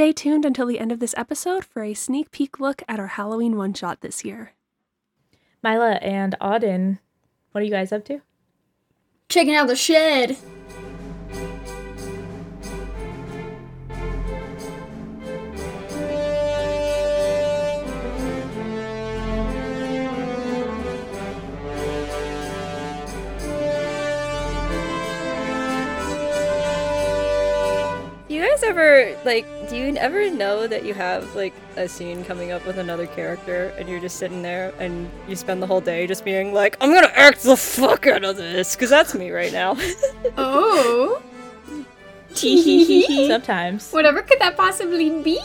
Stay tuned until the end of this episode for a sneak peek look at our Halloween one shot this year. Myla and Oddyn, what are you guys up to? Checking out the shed. Guys ever like? Do you ever know that you have like a scene coming up with another character, and you're just sitting there, and you spend the whole day just being like, "I'm gonna act the fuck out of this," because that's me right now. Oh. Sometimes. Whatever could that possibly be?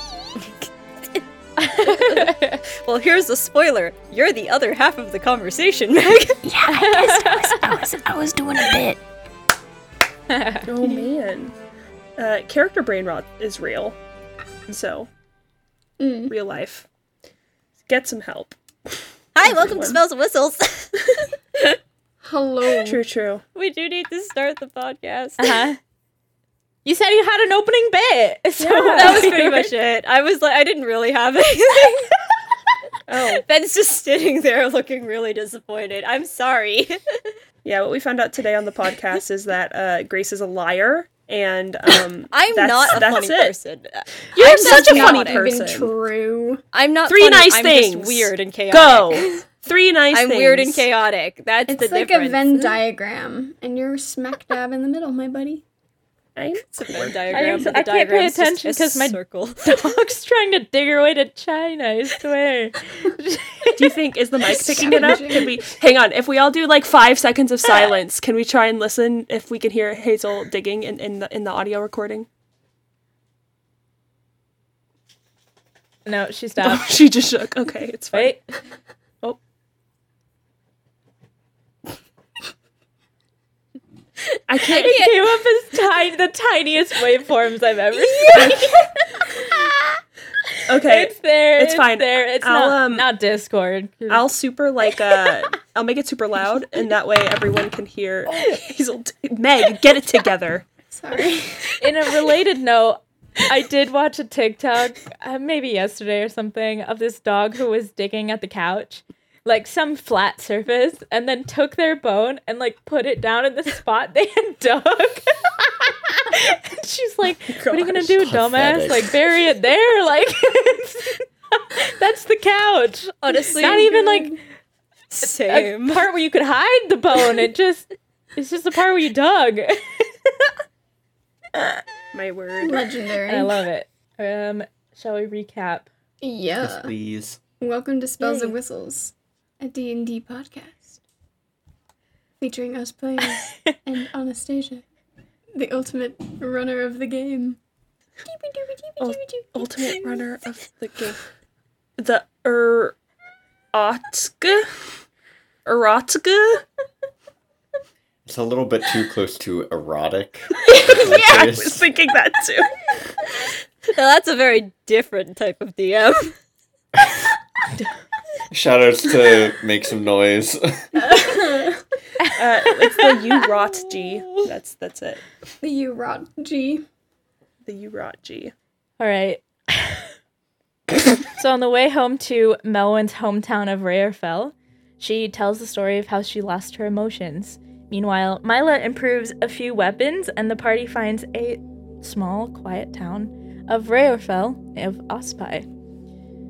well, here's the spoiler: you're the other half of the conversation, Meg. I was, I was doing a bit. Oh man. Uh, character brain rot is real. So, Mm. real life. Get some help. Hi, welcome to Everyone. Smells and Whistles. Hello. True, true. we do need to start the podcast. Uh-huh. You said you had an opening bit. So that was pretty much it. I was like, I didn't really have anything. Oh, Ben's just sitting there looking really disappointed. I'm sorry. yeah. What we found out today on the podcast is that uh, Grace is a liar, and um, I'm that's- not a that's funny it. person. You're I'm such a funny chaotic. Even person. true. I'm not Three funny, nice I'm things. Just weird and chaotic. Go. Three nice I'm things. weird and chaotic. That's It's the like difference. a Venn diagram, and you're smack dab in the middle, my buddy. I'm It's a Venn diagram. I- but the I can't pay attention a 'cause my- circle. Dog's trying to dig her way to China, I swear. Do you think is the mic picking it up? Can we hang on? If we all do like five seconds of ah. silence, can we try and listen if we can hear Hazel digging in, in the in the audio recording? no, she Oh, she just shook. Okay, it's fine. Wait. I can't. It came up as tiny, the tiniest waveforms I've ever seen. Okay, It's there. It's It's, fine. there. It's I'll, not, um, not Discord. 'cause- I'll super like uh, I'll make it super loud, and that way everyone can hear Hazel. D- Meg, get it together. Sorry. In a related note, I did watch a TikTok, uh, maybe yesterday or something, of this dog who was digging at the couch, like some flat surface, and then took their bone and like put it down in the spot they had dug. And She's like, "What are you gonna do, dumbass? Like bury it there? Like that's the couch. Honestly, Not even like a same. part where you could hide the bone. It just it's just the part where you dug." My word. Legendary. And I love it. Um, shall we recap? yeah. Please. Welcome to Spells and Whistles, a D&D podcast. Featuring us players and Anastasia, the ultimate runner of the game. Ultimate runner of the game. The er, Erotska? Erotska? It's a little bit too close to erotic. Yeah, I was thinking that too. Now, that's a very different type of DM. Shoutouts to make some noise. Uh, it's the U rot G. That's that's it. The U Rot G. The U rot G. All right. so on the way home to Melwyn's hometown of Rarefell, she tells the story of how she lost her emotions. Meanwhile, Myla improves a few weapons, and the party finds a small, quiet town of Rarefell of Ospi.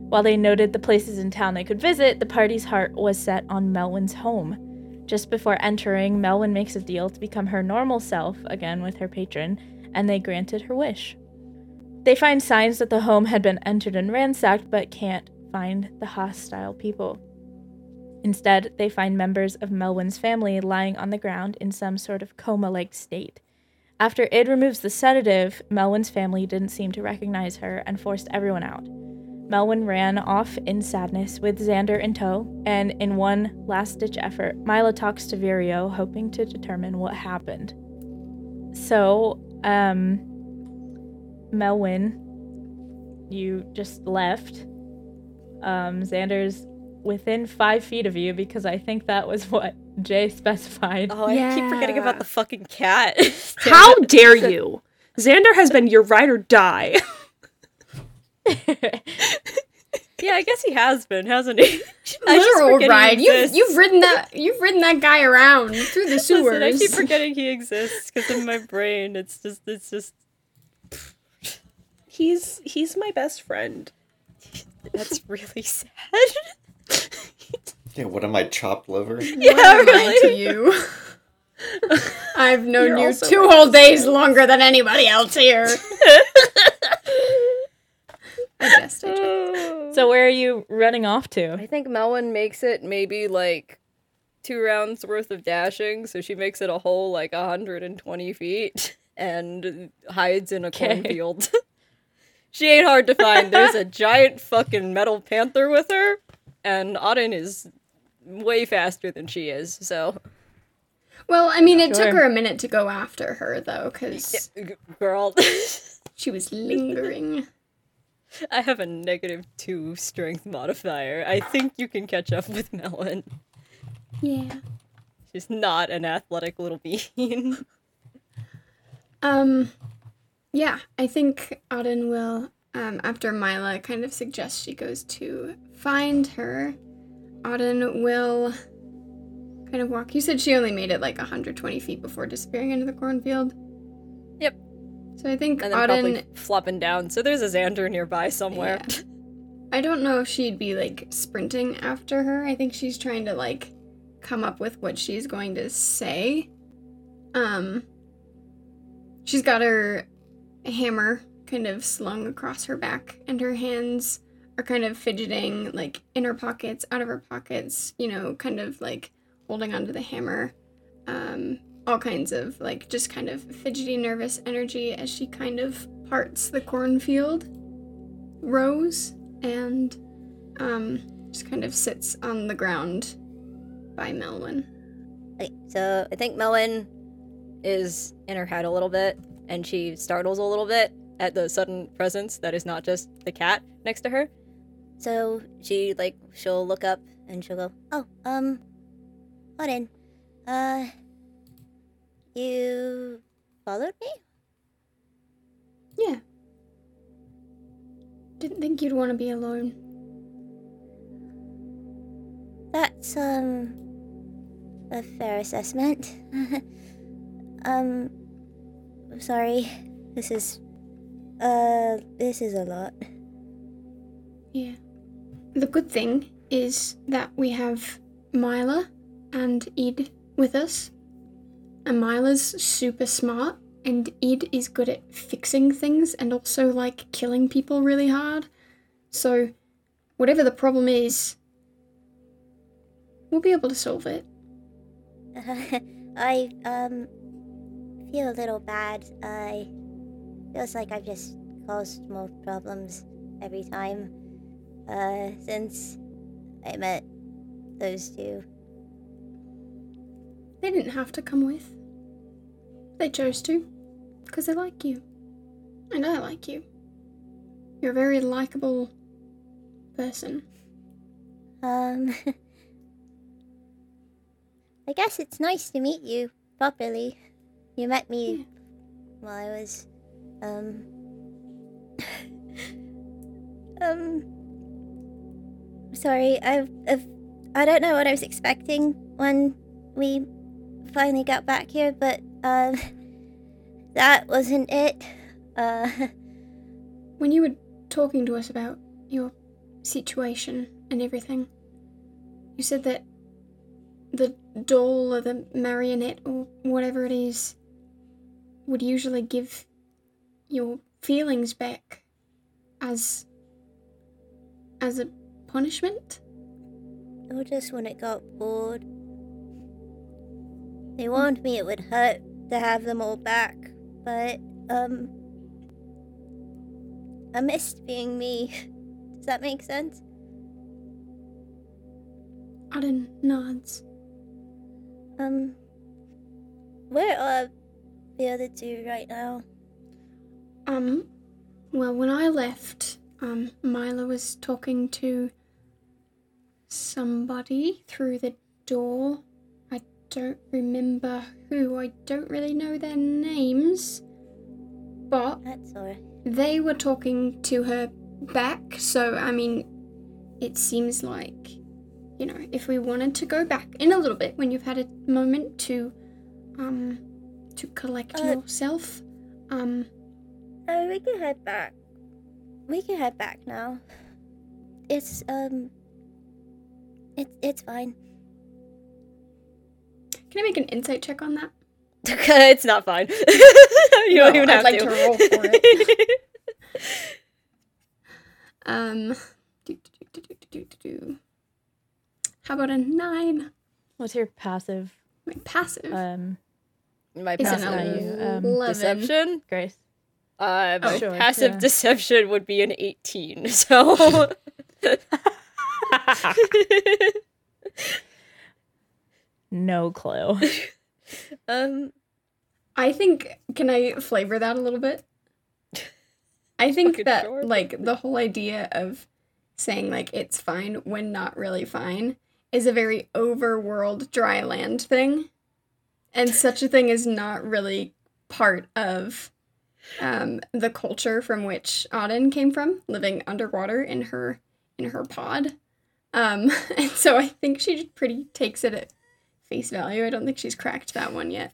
While they noted the places in town they could visit, the party's heart was set on Melwyn's home. Just before entering, Melwyn makes a deal to become her normal self again with her patron, and they granted her wish. They find signs that the home had been entered and ransacked, but can't find the hostile people. Instead, they find members of Melwyn's family lying on the ground in some sort of coma like state. After Id removes the sedative, Melwyn's family didn't seem to recognize her and forced everyone out. Melwyn ran off in sadness with Xander in tow, and in one last ditch effort, Myla talks to Virio, hoping to determine what happened. So, um, Melwyn, you just left. Um, Xander's within five feet of you because I think that was what Jay specified. Oh, I keep forgetting about the fucking cat. How dare you? Xander has been your ride or die. has been, hasn't he? I just Literal forget he ride. You've you've ridden that you've ridden that guy around through the sewers. Listen, I keep forgetting he exists because in my brain, it's just, it's just, He's he's my best friend. that's really sad. Yeah, what am I, chopped liver? What am I to you? I've known You're you two whole days longer than anybody else here. I guessed I just. So where are you running off to? I think Melwyn makes it maybe like two rounds worth of dashing, so she makes it a whole like 120 feet and hides in a Okay. cornfield. she ain't hard to find. There's a giant fucking metal panther with her, and Oddyn is way faster than she is, so. Well, I mean, it took her a minute to go after her though, because G- Girl, she was lingering. I have a negative two strength modifier. I think you can catch up with Melon. Yeah. She's not an athletic little bean. Um, yeah, I think Oddyn will, um, after Myla kind of suggests she goes to find her, Oddyn will kind of walk. You said she only made it like 120 feet before disappearing into the cornfield. So I think and then Oddyn. probably flopping down. So there's a Xander nearby somewhere. Yeah. I don't know if she'd be like sprinting after her. I think she's trying to like come up with what she's going to say. Um she's got her hammer kind of slung across her back and her hands are kind of fidgeting like in her pockets, out of her pockets, you know, kind of like holding onto the hammer. Um all kinds of like just kind of fidgety nervous energy as she kind of parts the cornfield rows and um, just kind of sits on the ground by Melwyn. So I think Melon is in her head a little bit, and she startles a little bit at the sudden presence that is not just the cat next to her. So she like she'll look up and she'll go, "Oh, um, Oddyn, uh, you followed me? Yeah. Didn't think you'd want to be alone. That's, um, a fair assessment. um, sorry. This is, uh, this is a lot. Yeah. The good thing is that we have Myla and Id with us. And Myla's super smart, and Id is good at fixing things and also like killing people really hard. So, whatever the problem is, we'll be able to solve it. I, um, feel a little bad. I feels like I've just caused more problems every time, uh, since I met those two. They didn't have to come with. They chose to. Because they like you. And I like you. You're a very likable person. Um, I guess it's nice to meet you properly. You met me while I was, um, um, sorry. I've, I've, I don't know what I was expecting when we finally got back here, but um, that wasn't it. Uh, When you were talking to us about your situation and everything, you said that the doll or the marionette or whatever it is would usually give your feelings back as as a punishment. Or just when it got bored. They warned me it would hurt to have them all back, but, um. I missed being me. Does that make sense? Oddyn nods. Um. Where are the other two right now? Um, well, when I left, um, Myla was talking to somebody through the door. Don't remember who. I don't really know their names. But they were talking to her back, so I mean, it seems like, you know, if we wanted to go back in a little bit when you've had a moment to, um, to collect Uh, yourself, um, Oh, we can head back. We can head back now. It's um. It's it's fine. Can I make an insight check on that? it's not fine. you don't Well, even I'd have like to. to roll for it. Um, do, do, do, do, do, do, do. how about a nine? What's your passive? My passive. Um, My is passive not you, um, deception. Grace. Uh, my Oh, sure, passive yeah. deception would be an 18. So. No clue. um. I think can I flavor that a little bit? I think that sure. like the whole idea of saying like it's fine when not really fine is a very overworld dry land thing. And such a thing is not really part of um, the culture from which Oddyn came from, living underwater in her in her pod. Um, and so I think she pretty takes it at face value. I don't think she's cracked that one yet.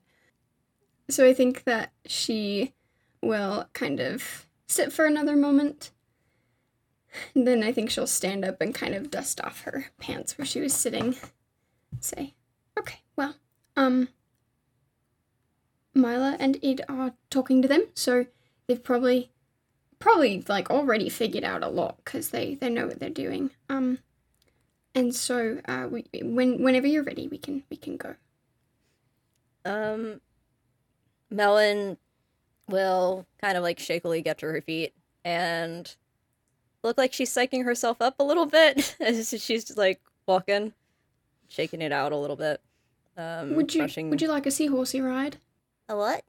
So I think that she will kind of sit for another moment. And then I think she'll stand up and kind of dust off her pants where she was sitting. Say, okay, well, um, Myla and Id are talking to them, so they've probably, probably like already figured out a lot because they they know what they're doing. Um, and so uh, we when whenever you're ready, we can we can go. Um, Melon will kind of like shakily get to her feet and look like she's psyching herself up a little bit as she's like walking, shaking it out a little bit. Um, Would you brushing- would you like a seahorsey ride? A what?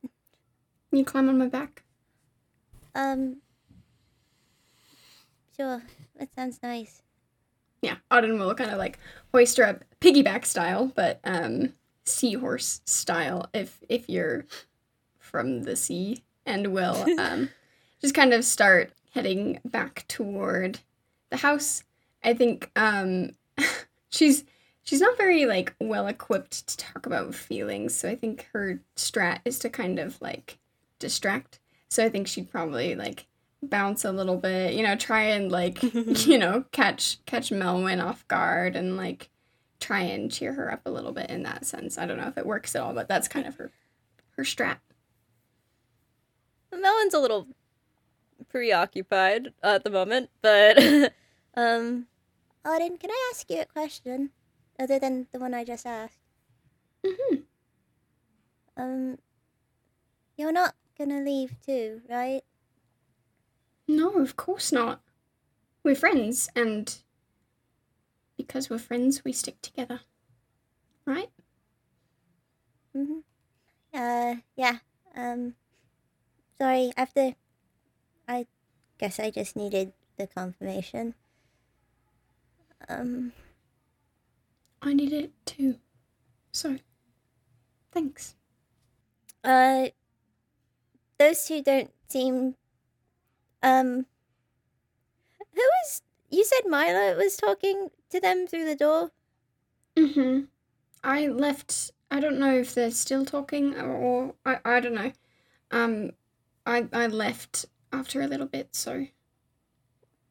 Can you climb on my back? Um. Sure. That sounds nice. Yeah, Oddyn will kind of like hoist her up, piggyback style, but um, seahorse style. If if you're from the sea, and will um, just kind of start heading back toward the house. I think um, she's she's not very like well equipped to talk about feelings, so I think her strat is to kind of like distract. So I think she'd probably like bounce a little bit, you know, try and like, you know, catch catch Melwyn off guard and like try and cheer her up a little bit in that sense. I don't know if it works at all, but that's kind of her her strat. Melon's a little preoccupied at the moment, but um, Oddyn, can I ask you a question? Other than the one I just asked. hmm Um. You're not gonna leave too, right? No, of course not. We're friends, and because we're friends, we stick together. Right? Mm-hmm. Uh, yeah. Um, sorry, after. I guess I just needed the confirmation. Um, I need it too. So, thanks. uh, those two don't seem. Um, who was. You said Myla was talking to them through the door? Mm-hmm. I left. I don't know if they're still talking or, or I, I don't know. Um, I I left after a little bit, so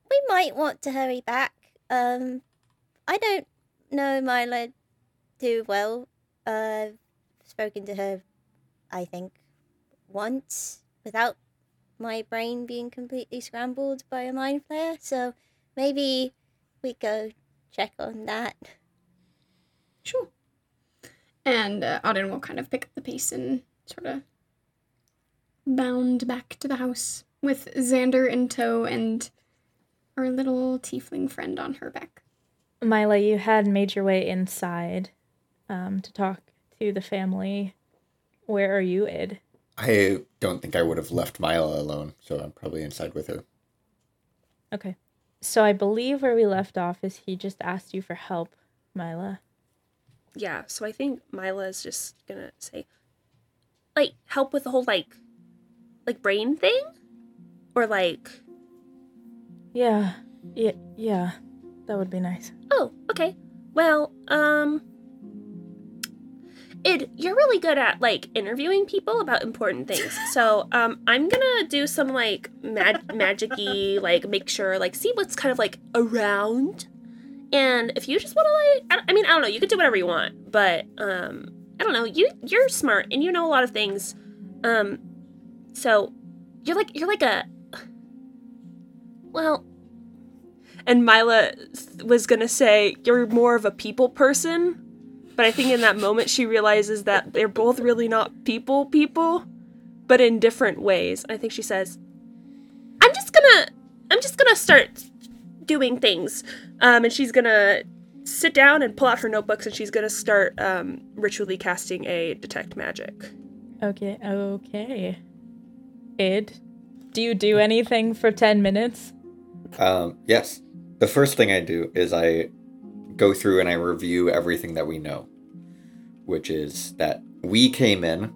We might want to hurry back. Um, I don't know Myla too well. Uh, I've spoken to her, I think, once without my brain being completely scrambled by a mind flayer. So maybe we go check on that. sure. And uh, Oddyn will kind of pick up the pace and sort of bound back to the house with Xander in tow and our little tiefling friend on her back. Myla, you had made your way inside um, to talk to the family. Where are you, Id? I don't think I would have left Myla alone, so I'm probably inside with her. Okay. So I believe where we left off is he just asked you for help, Myla. Yeah, so I think Myla is just gonna say, like, help with the whole like, like brain thing, or like, Yeah. Yeah. Yeah. That would be nice. Oh, okay. Well, um Id, you're really good at like interviewing people about important things. So, um I'm to do some like mag- magicy like make sure like see what's kind of like around. And if you just want to like I, I mean, I don't know, you could do whatever you want, but um I don't know, you you're smart and you know a lot of things. Um so you're like you're like a well, And Myla was gonna say, You're more of a people person. But I think in that moment she realizes that they're both really not people people, but in different ways. I think she says, I'm just gonna I'm just gonna start doing things. um, and she's gonna sit down and pull out her notebooks and she's gonna start um, ritually casting a detect magic. Okay, okay. Id, do you do anything for 10 minutes? Um, yes. The first thing I do is I go through and I review everything that we know, which is that we came in,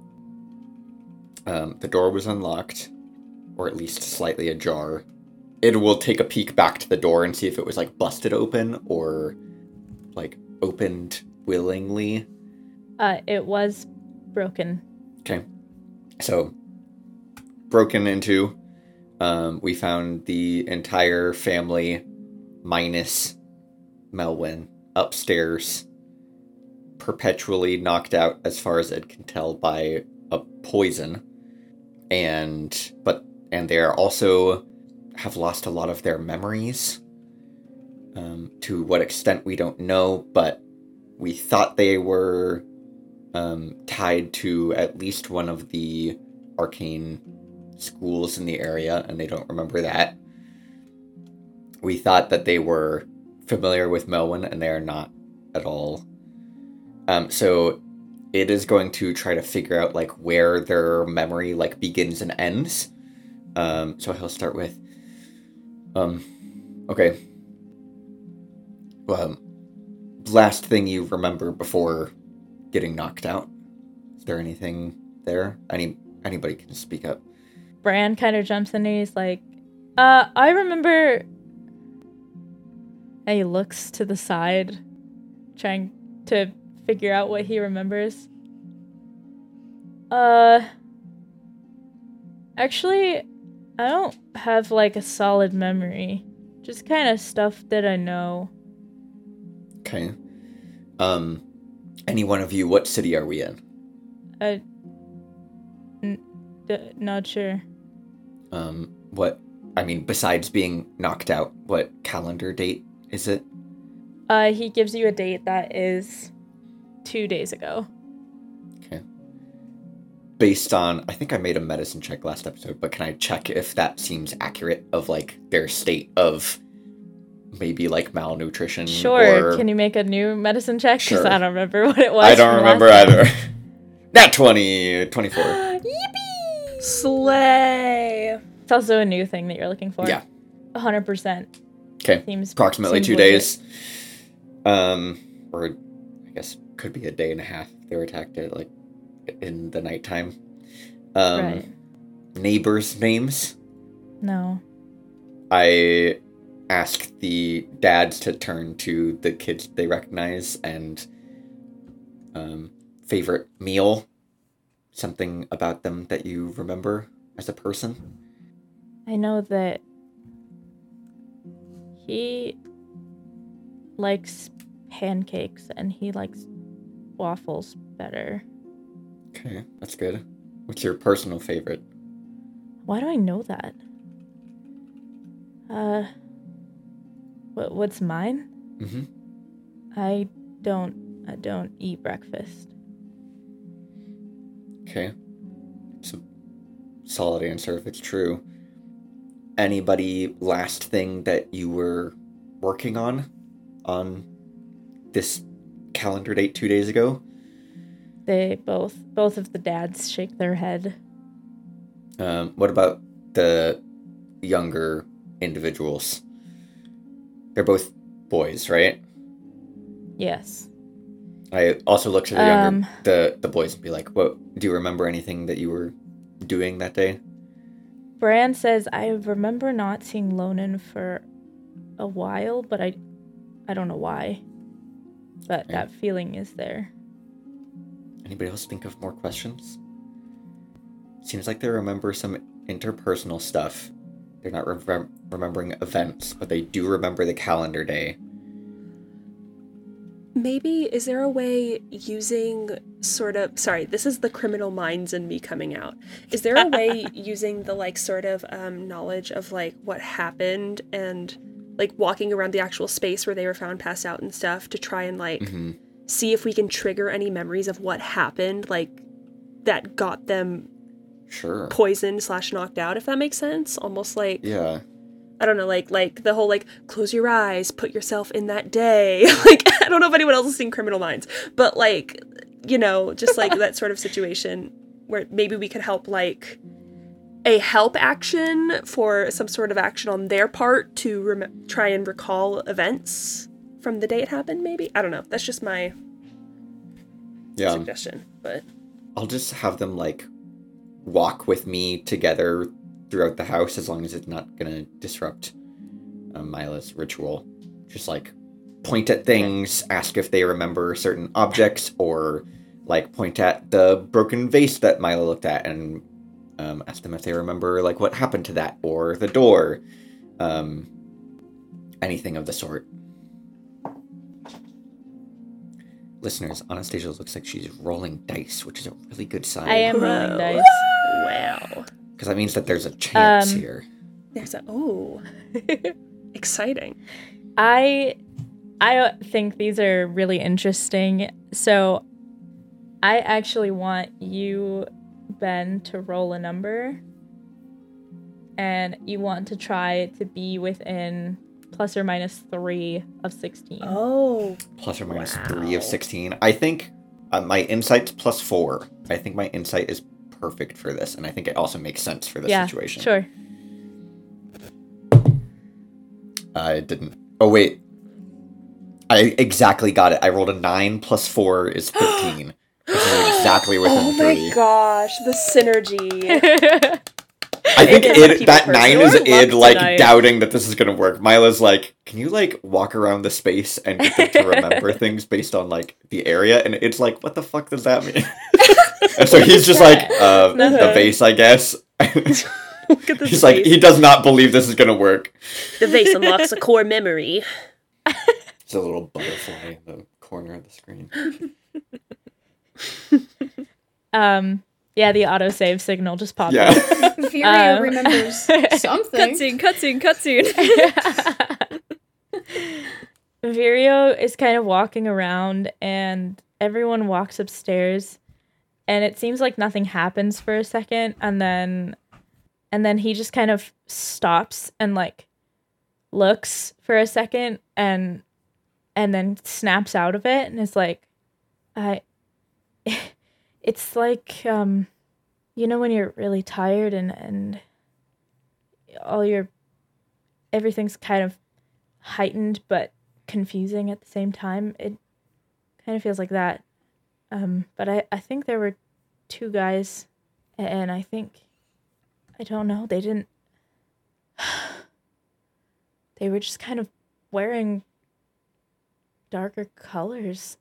um, the door was unlocked, or at least slightly ajar. It will take a peek back to the door and see if it was like busted open or like opened willingly. Uh, it was broken. Okay. So, broken into, um, we found the entire family minus Melwyn upstairs, perpetually knocked out as far as Id can tell by a poison. And, but, and they are also have lost a lot of their memories. Um, to what extent we don't know, but we thought they were um, tied to at least one of the arcane schools in the area, and they don't remember that. We thought that they were familiar with Melwyn, and they are not at all. Um, so it is going to try to figure out like where their memory like begins and ends. Um, so he'll start with, um, okay. Um, last thing you remember before getting knocked out? Is there anything there? Any anybody can speak up. Bran kind of jumps in and he's like, uh, I remember. And he looks to the side, trying to figure out what he remembers. Uh. Actually, I don't have like a solid memory. Just kind of stuff that I know. Okay. Um, any one of you, what city are we in? I. N- d- not sure. Um, what? I mean, besides being knocked out, what calendar date is it? Uh, he gives you a date that is two days ago. Okay. Based on, I think I made a medicine check last episode, but can I check if that seems accurate of like their state of maybe like malnutrition? Sure. or- Can you make a new medicine check? Because Sure. I don't remember what it was. I don't remember either. Nat 20, 24. Yippee! Slay. It's also a new thing that you're looking for. Yeah. 100%. Okay. Seems approximately seems two legit. days. Um, or I guess could be a day and a half. They were attacked at like in the nighttime. Um, right. neighbors' names. No. I asked the dads to turn to the kids they recognize and um, favorite meal. Something about them that you remember as a person. I know that he likes pancakes and he likes waffles better. Okay, that's good. What's your personal favorite? Why do I know that? Uh, what what's mine? Mm-hmm. I don't I don't eat breakfast. Okay. It's a solid answer if it's true. Anybody last thing that you were working on on this calendar date two days ago? They both both of the dads shake their head. Um, what about the younger individuals? They're both boys, right? Yes. I also look to the younger Um. the the boys and be like, "What? Do you remember anything that you were doing that day?" Bran says I remember not seeing Lonan for a while, but I I don't know why, but Yeah. that feeling is there. Anybody else think of more questions? Seems like they remember some interpersonal stuff. They're not rem- remembering events, but they do remember the calendar day. Maybe is there a way using sort of sorry, this is the criminal minds in me coming out. Is there a way using the like sort of um knowledge of like what happened and like walking around the actual space where they were found passed out and stuff to try and like hmm see if we can trigger any memories of what happened like that got them Sure. poisoned slash knocked out if that makes sense almost like Yeah. I don't know, like like the whole like close your eyes, put yourself in that day. like I don't know if anyone else has seen Criminal Minds, but like you know, just like that sort of situation where maybe we could help like a help action for some sort of action on their part to rem- try and recall events from the day it happened. Maybe I don't know. That's just my Yeah. suggestion, but I'll just have them like walk with me together throughout the house as long as it's not gonna disrupt uh, Myla's ritual. Just like point at things, ask if they remember certain objects, or like point at the broken vase that Myla looked at and um, ask them if they remember like what happened to that or the door, um, anything of the sort. Listeners, Anastasia looks like she's rolling dice, which is a really good sign. I am Bro. rolling dice. wow, Because that means that there's a chance Um, here. there's a oh exciting. I I uh, think these are really interesting. So I actually want you Ben to roll a number and you want to try to be within plus or minus 3 of 16. Oh, Plus or minus wow. three of 16. I think uh, my insight's plus four. I think my insight is perfect for this, and I think it also makes sense for this yeah, situation. sure. I didn't. Oh, wait. I exactly got it. I rolled a nine plus four is 13. Which is exactly within oh three. my gosh, the synergy. I think It is a id, people that person. nine is id like tonight. doubting that this is gonna work. Myla's like, can you like walk around the space and get them to remember things based on like the area? And it's like, what the fuck does that mean? and so he's just like, uh, the Nothing. vase, I guess. Look at this he's like, he does not believe this is gonna work. the vase unlocks a core memory. It's a little butterfly in the corner of the screen. um yeah, the autosave signal just popped Yeah. up. Virio Um, remembers something. Cutscene, cutscene, cutscene. Virio is kind of walking around and everyone walks upstairs and it seems like nothing happens for a second and then and then he just kind of stops and like looks for a second and and then snaps out of it and is like I it's like um you know when you're really tired and and all your everything's kind of heightened but confusing at the same time. It kind of feels like that. Um, but I, I think there were two guys, and I think, I don't know, they didn't. They were just kind of wearing darker colors,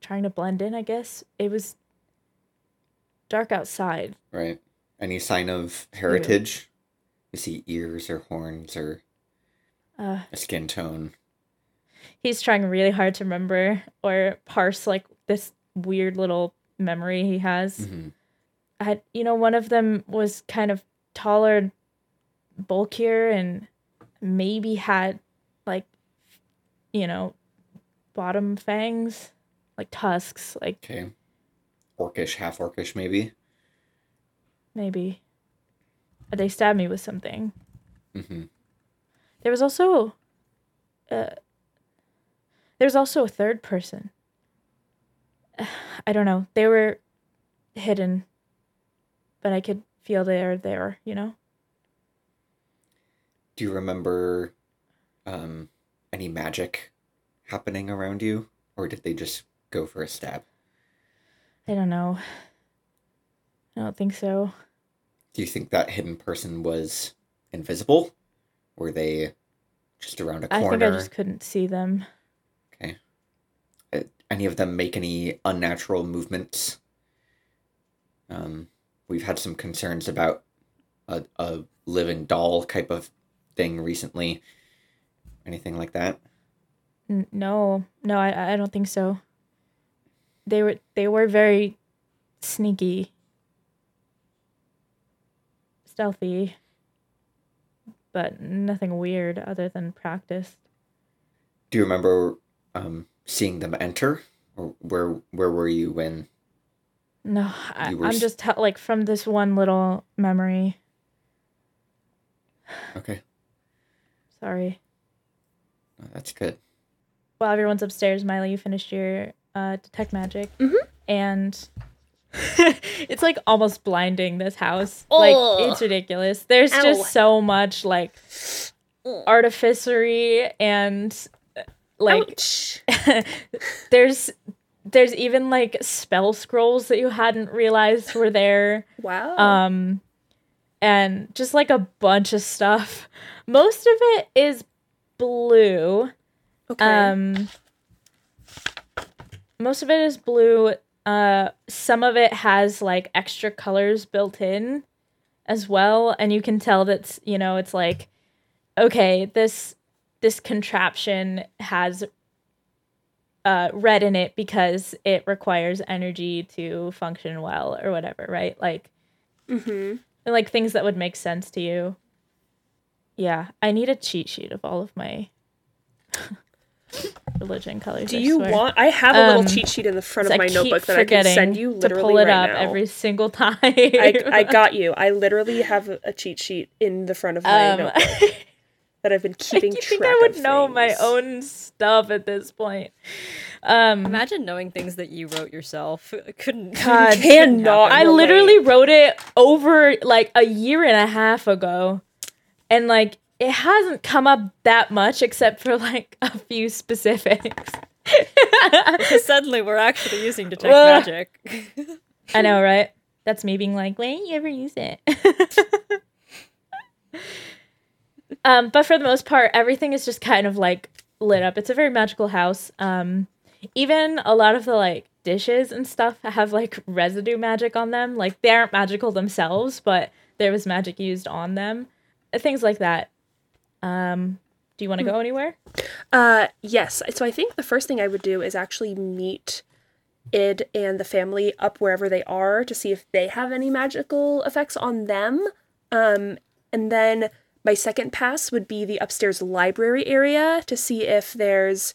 trying to blend in, I guess. It was dark outside. Right. Any sign of heritage? You see ears or horns or Uh, a skin tone. he's trying really hard to remember or parse like this weird little memory he has. hmm I, you know, one of them was kind of taller, bulkier, and maybe had like, you know, bottom fangs, like tusks, like Okay. Orcish, half orcish, maybe. maybe. They stabbed me with something. hmm There was also, uh, there was also a third person. I don't know. They were hidden, but I could feel they are there. You know. Do you remember um, any magic happening around you? Or did they just go for a stab? I don't know. I don't think so. Do you think that hidden person was invisible? Were they just around a corner. I think I just couldn't see them. Okay. Uh, any of them make any unnatural movements? Um, we've had some concerns about a, a living doll type of thing recently. Anything like that? N- no, no, I I don't think so. They were they were very sneaky, stealthy, but nothing weird other than practiced. Do you remember um, seeing them enter, or where where were you when? No, I, I'm just like from this one little memory. Okay, Sorry. that's good. While everyone's upstairs, Myla, you finished your uh, detect magic, Mhm. and it's like almost blinding this house. Like it's ridiculous. There's Ow. just so much like artificery and uh, like there's there's even like spell scrolls that you hadn't realized were there. Wow. um and just like a bunch of stuff most of it is blue okay. um most of it is blue uh some of it has like extra colors built in as well and you can tell that's you know it's like okay this this contraption has uh red in it because it requires energy to function well or whatever right like mm-hmm. and, like things that would make sense to you. Yeah, I need a cheat sheet of all of my religion colors. Do you swear. want? I have a little Um, cheat sheet in the front So of my notebook that I can forgetting send you to pull it right up now. every single time. I, I got you. I literally have a, a cheat sheet in the front of my um, notebook that I've been keeping you track think I would of know my own stuff at this point? Um, Imagine knowing things that you wrote yourself. Couldn't. God, couldn't cannot. I literally wrote it over like a year and a half ago. And like it hasn't come up that much except for like a few specifics. because Suddenly, we're actually using detect Ugh. magic. I know, right? That's me being like, why didn't you ever use it? um, but for the most part, everything is just kind of like lit up. It's a very magical house. Um, even a lot of the like dishes and stuff have like residue magic on them. Like they aren't magical themselves, but there was magic used on them. Things like that. Um, do you want to go anywhere? Uh, yes. So I think the first thing I would do is actually meet Id and the family up wherever they are to see if they have any magical effects on them. Um, and then my second pass would be the upstairs library area to see if there's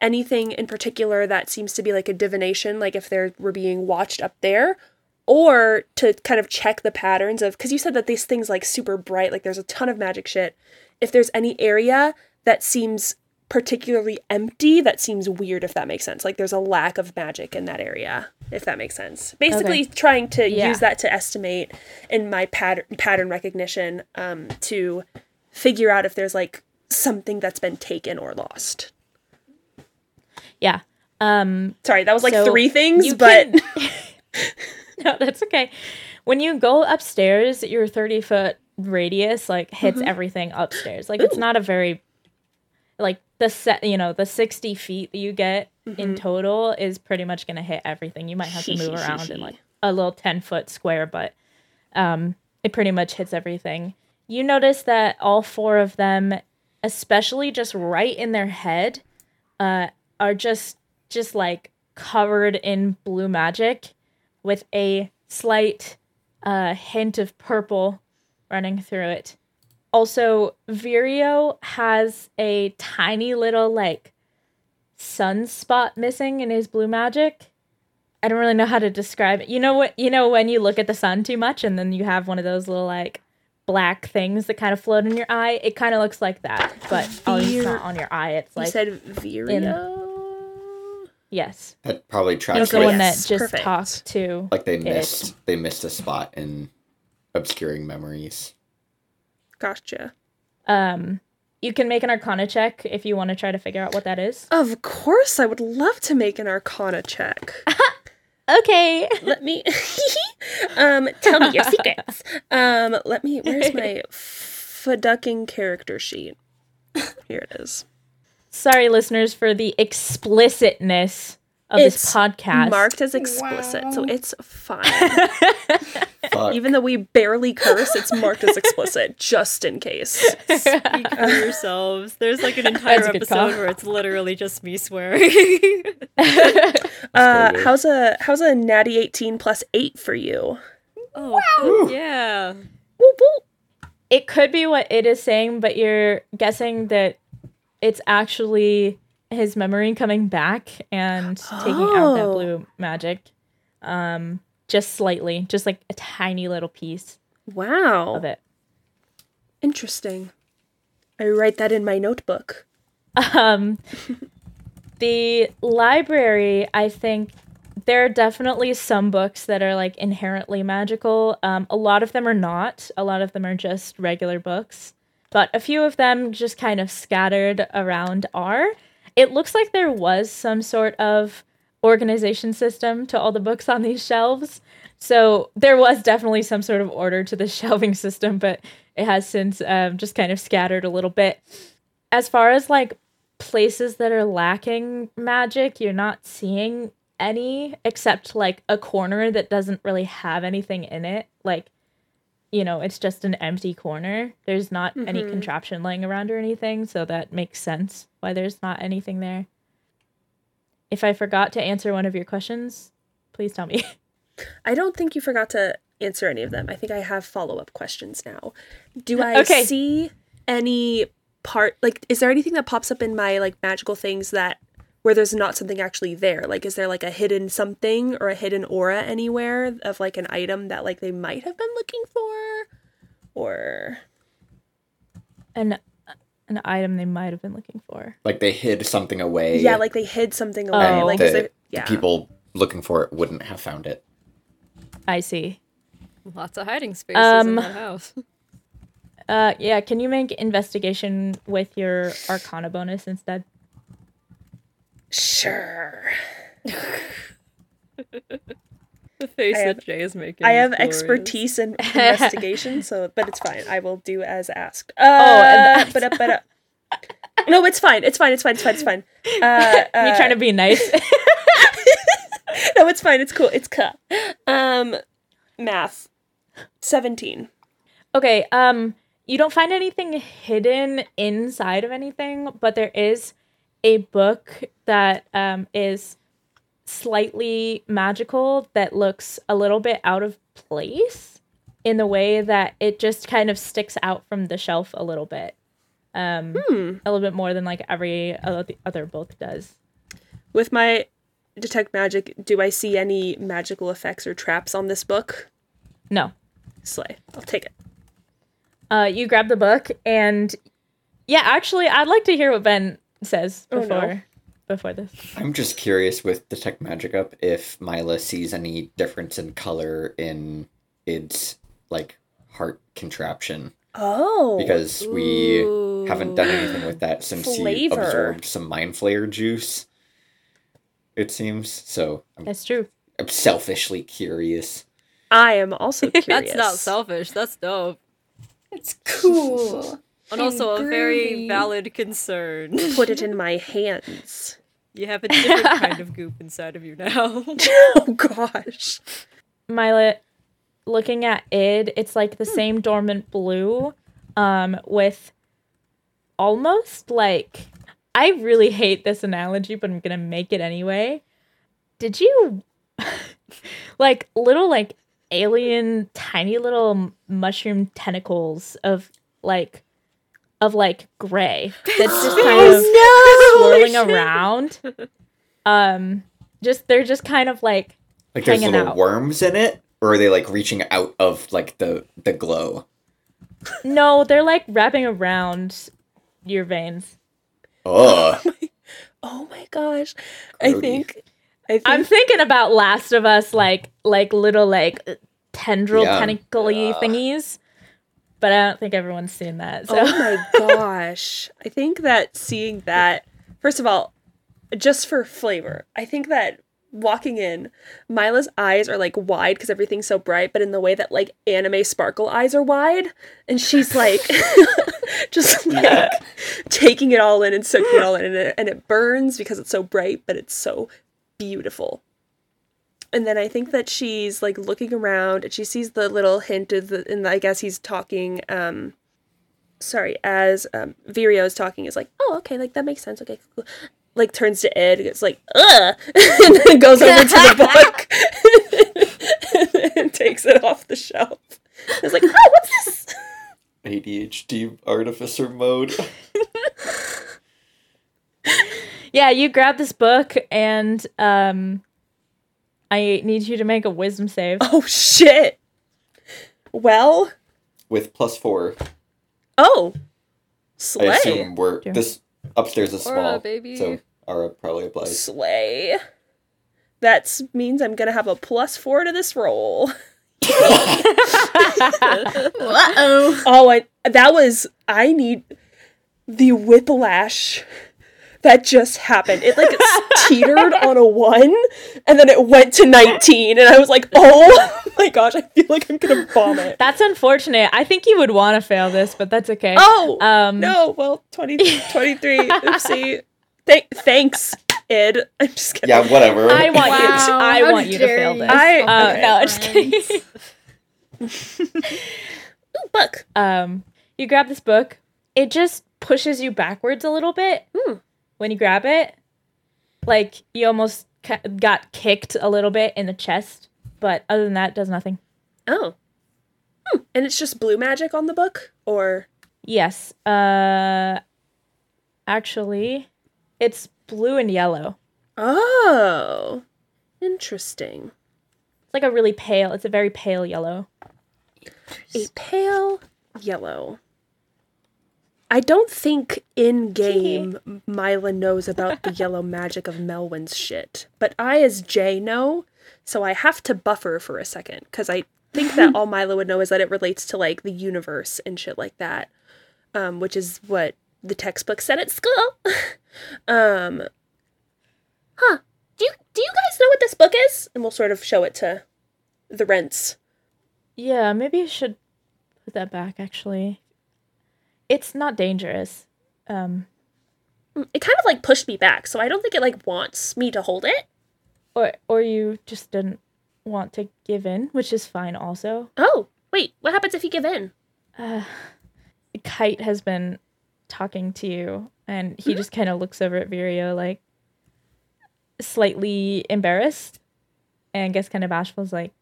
anything in particular that seems to be like a divination, like if they were being watched up there, or to kind of check the patterns of because you said that these things like super bright, like there's a ton of magic shit. If there's any area that seems particularly empty, that seems weird. If that makes sense, like there's a lack of magic in that area. If that makes sense, basically trying to Yeah. use that to estimate in my pattern pattern recognition um, to figure out if there's like something that's been taken or lost. Yeah. Um, Sorry, that was like So three things, you but can- no, that's okay. When you go upstairs, your 30 foot radius like hits everything upstairs. Like it's not a very like the set, you know, the 60 feet that you get in total is pretty much going to hit everything. You might have to move around in like a little 10 foot square, but um, it pretty much hits everything. You notice that all four of them, especially just right in their head, uh, are just just like covered in blue magic with a slight uh, hint of purple running through it. Also, Virio has a tiny little like sunspot missing in his blue magic. I don't really know how to describe it. You know what? You know when you look at the sun too much and then you have one of those little like black things that kind of float in your eye. It kind of looks like that, but oh, it's not on your eye. It's you like said Virio. yes, That probably tracks it's the with one that just perfect. talked to. like they it. missed they missed a spot in obscuring memories. Gotcha. Um, you can make an Arcana check if you want to try to figure out what that is. Of course, I would love to make an Arcana check. Okay. let me. um, tell me your secrets. Um, let me. Where's my fucking character sheet? Here it is. Sorry, listeners, for the explicitness of this It's podcast. Marked as explicit, so it's fine. Even though we barely curse, it's marked as explicit just in case. Speak for yourselves. There's like an entire That's episode call. where it's literally just me swearing. Uh, how's a how's a natty 18 plus 8 for you? oh, fuck yeah. Whoop, whoop. it could be what it is saying, but you're guessing that it's actually his memory coming back and taking out that Oh. blue magic. Um, just slightly, just like a tiny little piece Wow. of it. Interesting. I write that in my notebook. Um, the library, I think there are definitely some books that are like inherently magical. Um, a lot of them are not. A lot of them are just regular books, but a few of them just kind of scattered around are. It looks like there was some sort of organization system to all the books on these shelves. So there was definitely some sort of order to the shelving system, but it has since um, just kind of scattered a little bit as far as like places that are lacking magic, you're not seeing any except like a corner that doesn't really have anything in it. Like, you know, it's just an empty corner. There's not any Mhm. contraption laying around or anything, so that makes sense why there's not anything there. If I forgot to answer one of your questions, please tell me. I don't think you forgot to answer any of them. I think I have follow up questions now. Do I Okay. see any part like is there anything that pops up in my like magical things that where there's not something actually there? Like is there like a hidden something or a hidden aura anywhere of like an item that like they might have been looking for? Or an an item they might have been looking for. like they hid something away. yeah, like they hid something away. Oh. Like the, is there the yeah. people looking for it wouldn't have found it. I see. Lots of hiding spaces in Um, that house. Uh yeah, can you make investigation with your arcana bonus instead? Sure. The face have- that Jay is making. I have glorious. expertise in investigation, so but it's fine. I will do as asked. Uh, and but but no, it's fine. It's fine. It's fine. It's fine. It's fine. Uh, Me uh, trying to be nice. no, it's fine. It's cool. It's cool. Um, math, seventeen. okay, um you don't find anything hidden inside of anything, but there is a book that um is slightly magical that looks a little bit out of place in the way that it just kind of sticks out from the shelf a little bit. Um Hmm. a little bit more than like every other other book does. With my detect magic, do I see any magical effects or traps on this book? No. Slay. I'll take it. Uh, you grab the book and yeah, actually, I'd like to hear what Ben says Oh, before no. before this. I'm just curious with the tech Magic up if Myla sees any difference in color in its like heart contraption Oh, because we haven't done anything with that since he absorbed some mind flayer juice. It seems so. I'm, That's true. I'm selfishly curious. I am also curious. That's not selfish. That's dope. It's cool. And also a very valid concern. Put it in my hands. You have a different kind of goop inside of you now. oh gosh. Myla, looking at Id, it's like the same dormant blue, um, with almost like I really hate this analogy, but I'm gonna make it anyway. Did you like little like alien tiny little mushroom tentacles of like of like gray that's just kind of swirling around um just they're just kind of like Like there's little out. worms in it, or are they like reaching out of like the the glow? no they're like wrapping around your veins Ugh. Oh my gosh. I Grody. think I think i'm thinking about last of us like like little like tendril Yeah. tentacly Ugh. thingies but i don't think everyone's seen that so Oh my gosh. I think that seeing that first of all, just for flavor, I think that walking in, Myla's eyes are like wide because everything's so bright, but in the way that like anime sparkle eyes are wide. And she's like just like taking it all in and soaking it all in, and it, and it burns because it's so bright, but it's so beautiful. And then I think that she's like looking around and she sees the little hint of the, and I guess he's talking. Um, sorry, as um, Virio is talking, is like, oh, okay, like that makes sense. Okay, cool. Like turns to Id, it's like, ugh, and then goes over to the book and takes it off the shelf. It's like, oh, what's this? ADHD artificer mode. Yeah, you grab this book and um I need you to make a wisdom save. Oh shit. Well, With plus four. oh, I assume we're Sure. this upstairs is Aura, small. baby. So Aura probably applies. slay. That means I'm gonna have a plus four to this roll. Uh-oh. Oh, I that was I need the whiplash that just happened. It like teetered on a one, and then it went to nineteen, and I was like, oh my gosh, I feel like I'm gonna vomit. That's unfortunate. I think you would want to fail this, but that's okay. Oh um no, well 20, 23. Oopsie. Th- thanks, Id. I'm just kidding. yeah, whatever. I want you to, I how want you to fail you. this. I- uh, okay. no, I'm just kidding. Ooh, book. um you grab this book. It just pushes you backwards a little bit Hmm. When you grab it. Like you almost ca- got kicked a little bit in the chest, but other than that, it does nothing. Oh. Hmm. And it's just blue magic on the book, or Yes. Uh actually, it's blue and yellow. oh, interesting. It's like a really pale. It's a very pale yellow. A pale yellow. I don't think in game Myla knows about the yellow magic of Melwyn's shit, but I, as Jay, know, so I have to buffer for a second because I think that all Myla would know is that it relates to like the universe and shit like that, um, which is what the textbook said at school. um, huh? Do you do you guys know what this book is? And we'll sort of show it to the rents. Yeah, maybe I should put that back actually. It's not dangerous. Um it kind of like pushed me back so i don't think it like wants me to hold it or or you just didn't want to give in, which is fine also. oh wait what happens if you give in Uh Kite has been talking to you and he just kind of looks over at Virio like slightly embarrassed and gets kind of bashful is like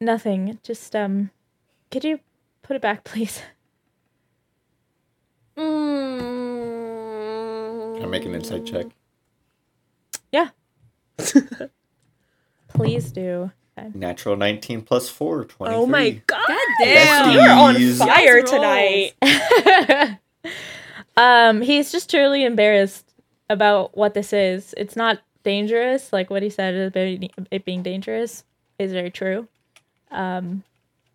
nothing just um could you put it back please Can I make an insight check? yeah. Please do. Natural 19 plus 4, 23. oh my god. Damn. you're on fire Yes, tonight. Um he's just truly embarrassed about what this is. It's not dangerous. Like what he said about it being dangerous is very true. Um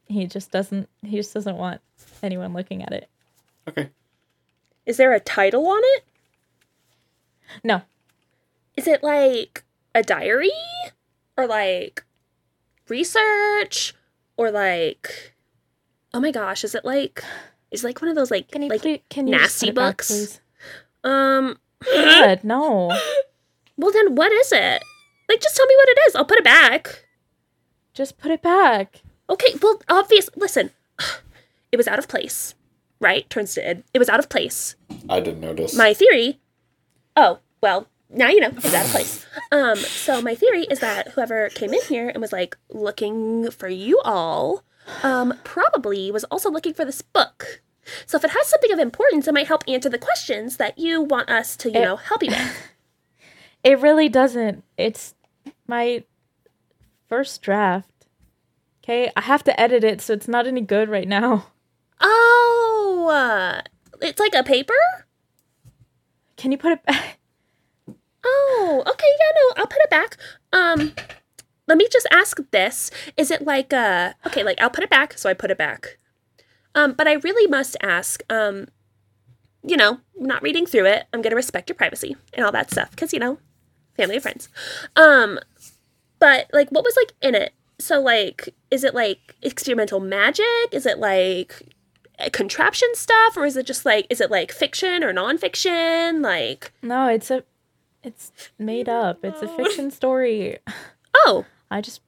he just doesn't he just doesn't want anyone looking at it. Okay. Is there a title on it? No. Is it like a diary? Or like research? Or like oh my gosh is it like is it like one of those like can you like please can you nasty it back, books? um God, no. Well then what is it? Like just tell me what it is. I'll put it back. Just put it back. Okay, well, obvious. Listen, it was out of place, right? Turns to Id. It was out of place. I didn't notice. My theory. Oh well, now you know it's out of place. Um, so my theory is that whoever came in here and was like looking for you all, um, probably was also looking for this book. So if it has something of importance, it might help answer the questions that you want us to, you It- know, help you with. it really doesn't it's my first draft okay i have to edit it so it's not any good right now Oh, uh, it's like a paper. can you put it back Oh, okay, yeah, no, I'll put it back. Um, let me just ask this: Is it like uh, okay, like I'll put it back, so I put it back. Um, but I really must ask. Um, you know, not reading through it, I'm gonna respect your privacy and all that stuff, because you know, family and friends. Um, but like, what was like in it? So like, is it like experimental magic? Is it like Uh, contraption stuff, or is it just like is it like fiction or nonfiction? Like No, it's a it's made up. It's a fiction story. oh, I just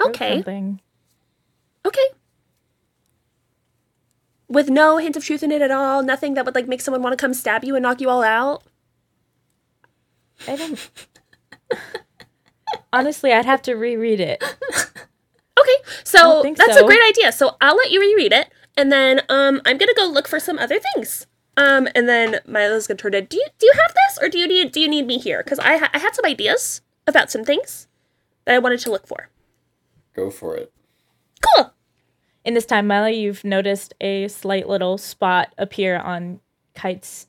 okay, something. okay. With no hint of truth in it at all, nothing that would like make someone want to come stab you and knock you all out. I don't Honestly, I'd have to reread it. Okay, so that's so. a great idea. So I'll let you reread it, and then um, I'm gonna go look for some other things. Um, and then Myla's gonna turn to do you do you have this, or do you need do you need me here? Because I ha- I had some ideas about some things that I wanted to look for. Go for it. Cool. In this time, Myla, you've noticed a slight little spot appear on Kite's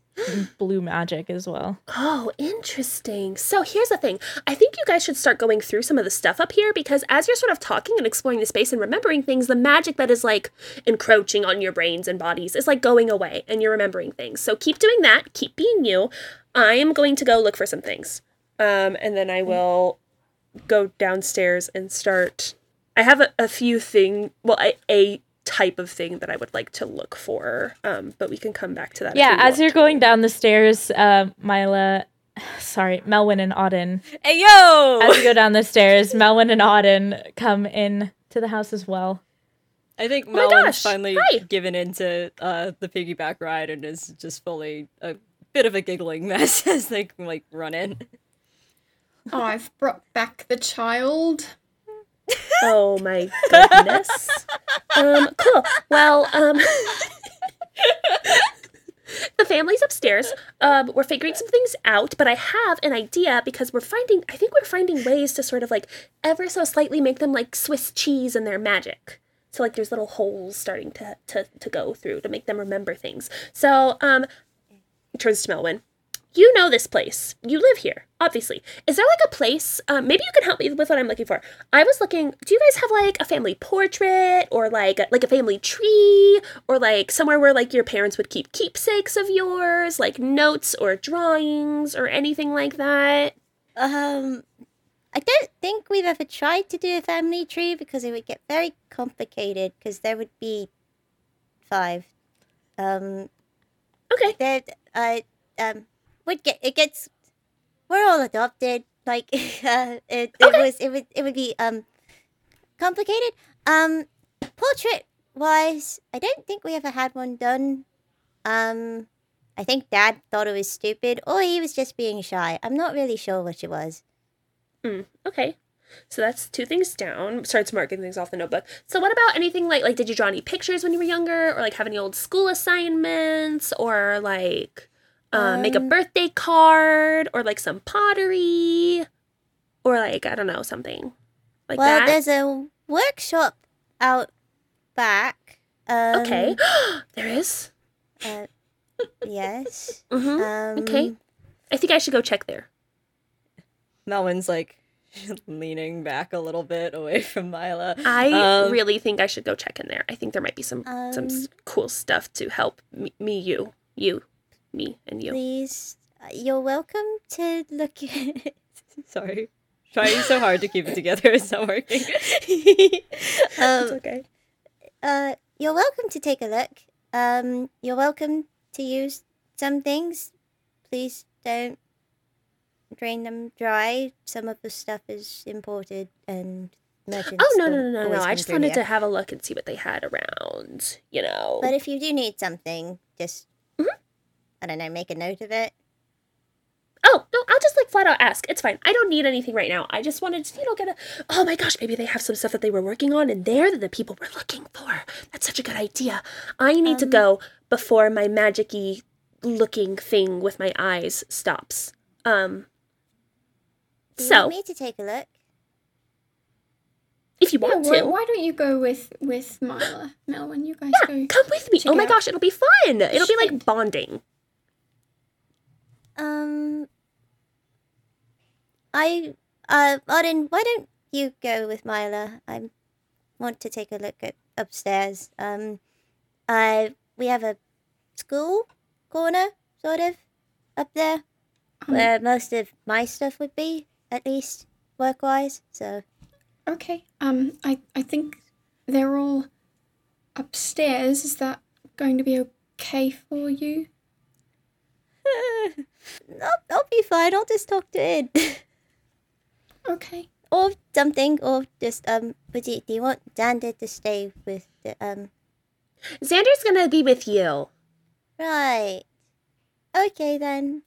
blue magic as well. Oh, interesting. So here's the thing. I think you guys should start going through some of the stuff up here because as you're sort of talking and exploring the space and remembering things, the magic that is like encroaching on your brains and bodies is like going away and you're remembering things. So keep doing that. Keep being you. I am going to go look for some things. Um, and then I will go downstairs and start. I have a, a few thing. Well, a, a type of thing that I would like to look for. Um, but we can come back to that. Yeah, we as you're to. going down the stairs, uh, Myla, sorry, Melwyn and Oddyn. Hey yo! As you go down the stairs, Melwyn and Oddyn come in to the house as well. I think Oh my Melon's gosh, finally hi. given into uh, the piggyback ride and is just fully a bit of a giggling mess as they like run in. Oh, I've brought back the child. Oh my goodness. um, cool. Well, um, the family's upstairs. Um, we're figuring some things out, but I have an idea because we're finding, I think we're finding ways to sort of like ever so slightly make them like Swiss cheese in their magic. So like there's little holes starting to, to, to go through to make them remember things. So, um, turns to Melwyn. You know this place. You live here, obviously. Is there like a place? Um, maybe you can help me with what I'm looking for. I was looking. Do you guys have like a family portrait or like a, like a family tree or like somewhere where like your parents would keep keepsakes of yours, like notes or drawings or anything like that? Um, I don't think we've ever tried to do a family tree because it would get very complicated because there would be five. Um, Okay. there, uh, um, would get it gets. We're all adopted. Like, uh, it, it was it would it would be um complicated. Um, portrait wise, I don't think we ever had one done. Um, I think Dad thought it was stupid, or he was just being shy. I'm not really sure which it was. Mm, okay. So that's two things down. Starts marking things off the notebook. So what about anything like like did you draw any pictures when you were younger, or like have any old school assignments, or like uh, make a Um, birthday card, or like some pottery, or like I don't know something like well, that. there's a workshop out back. Um, okay, there is. Uh, yes. hmm Um, Okay. I think I should go check there. Melwyn's like leaning back a little bit away from Myla. I Um, really think I should go check in there. I think there might be some some Um, cool stuff to help me, me you, you, me, and you. Please, uh, you're welcome to look Sorry. Trying so hard to keep it together, it's not working. it's um, okay. uh, you're welcome to take a look. Um, you're welcome to use some things. Please don't drain them dry. Some of the stuff is imported and merchants. Oh no no no no no! I just wanted to have a look and see what they had around. You know. But if you do need something, just. I don't know, make a note of it. oh no, I'll just like flat out ask. It's fine. I don't need anything right now. I just wanted to you know get a. Oh my gosh, maybe they have some stuff that they were working on in there that the people were looking for. That's such a good idea. I need to Um, go before my magicy looking thing with my eyes stops. Um. Do you So want me to take a look? if you Yeah, want why, to. why don't you go with with Myla, Melwyn? You guys Yeah, go. come with me. check Oh my gosh, it'll be fun. It'll be like bonding. Um, I, uh, Oddyn, why don't you go with Myla? I want to take a look at upstairs. Um, I we have a school corner, sort of, up there, Um, where most of my stuff would be, at least work-wise. So, Okay. Um, I I think they're all upstairs. Is that going to be okay for you? I'll, I'll be fine. I'll just talk to Id. Okay. or something. Or just, um, would you, do you want Xander to stay with the, um, Xander's gonna be with you. right. Okay then.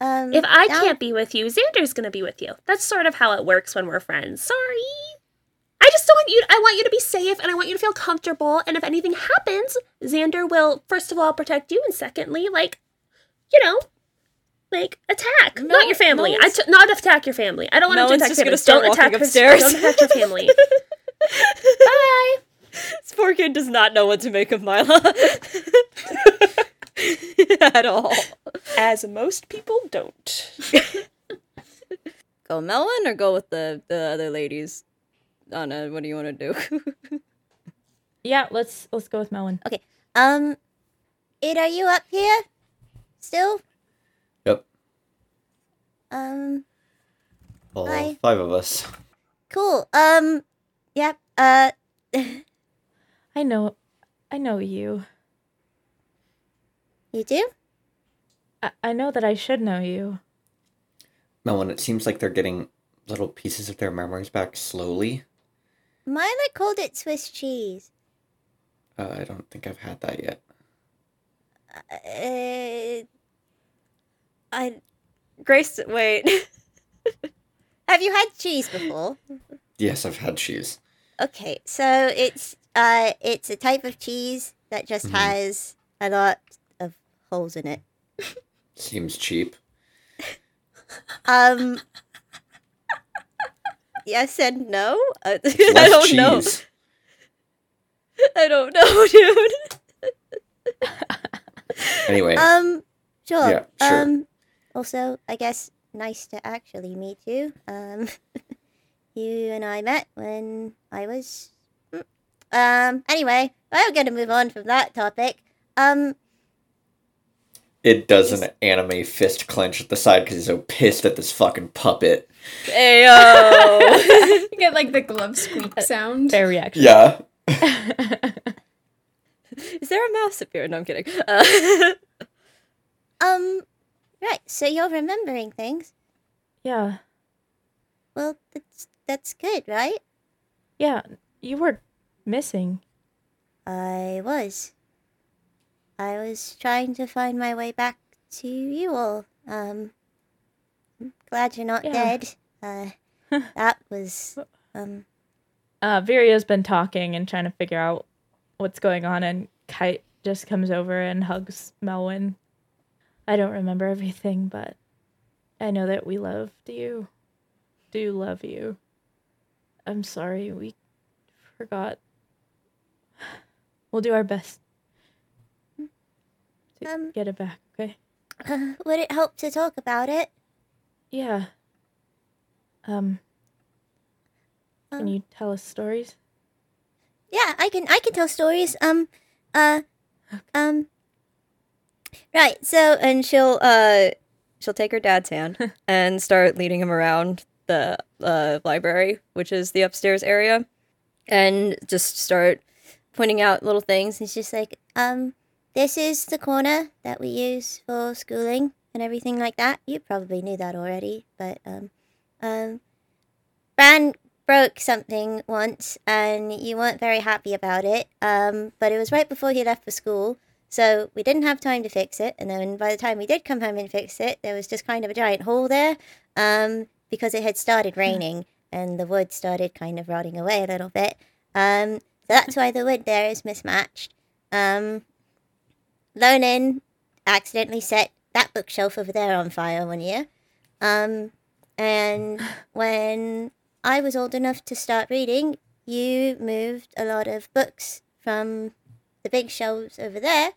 Um, If I now- can't be with you, Xander's gonna be with you. That's sort of how it works when we're friends. Sorry. I just don't want you I want you to be safe and I want you to feel comfortable. And if anything happens, Xander will first of all protect you and secondly, like, you know, like attack. not your family. I t- not attack your family. I don't want No to one's attack just your gonna family. start Don't attack walking upstairs. Don't attack your family. Bye. This poor kid does not know what to make of Myla. At all. As most people don't. Go Melon or go with the, the other ladies? Anna, what do you want to do? Yeah, let's let's go with Melon. Okay. Um, Id, are you up here? Still? Yep. Um, All Bye. five of us. cool. Um, yep. Uh, I know, I know you. you do? I, I know that I should know you. Melon, it seems like they're getting little pieces of their memories back slowly. Myla called it Swiss cheese. Uh, I don't think I've had that yet. Uh, I Grace, wait. have you had cheese before? Yes, I've had cheese. Okay, so it's uh, it's a type of cheese that just Mhm. has a lot of holes in it. Seems cheap. Um. yes and no. Uh, I don't know. I don't know, dude. Anyway, Um, sure. Yeah, sure. Um, also, I guess nice to actually meet you. Um, you and I met when I was. Um. Anyway, I'm gonna move on from that topic. Um. it does an anime fist clench at the side because he's so pissed at this fucking puppet. Ayo. You get like the glove squeak sound. Fair reaction. Yeah. Is there a mouse up here? No, I'm kidding. Uh, Um. Right. So you're remembering things. yeah, Well, that's that's good, right? yeah. You were missing. I was. I was trying to find my way back to you all. Um, I'm glad you're not Yeah. dead. Uh, that was um. Uh, Virio's been talking and trying to figure out what's going on, and Kite just comes over and hugs Melwyn. I don't remember everything, but I know that we loved you. Do love you. I'm sorry we forgot. We'll do our best to Um. get it back, okay? Uh, would it help to talk about it? Yeah. Um, Um, can you tell us stories? Yeah, I can. I can tell stories. Um, uh, um. right. So, and she'll uh, she'll take her dad's hand and start leading him around the uh, library, which is the upstairs area, and just start pointing out little things. It's just like, um, this is the corner that we use for schooling and everything like that. You probably knew that already, but um, um, Bran broke something once, and you weren't very happy about it. Um, but it was right before he left for school, so we didn't have time to fix it. And then by the time we did come home and fix it, there was just kind of a giant hole there, um, because it had started raining and the wood started kind of rotting away a little bit. Um, so that's why the wood there is mismatched. Um, Lonan accidentally set that bookshelf over there on fire one year. Um, and when I was old enough to start reading, you moved a lot of books from the big shelves over there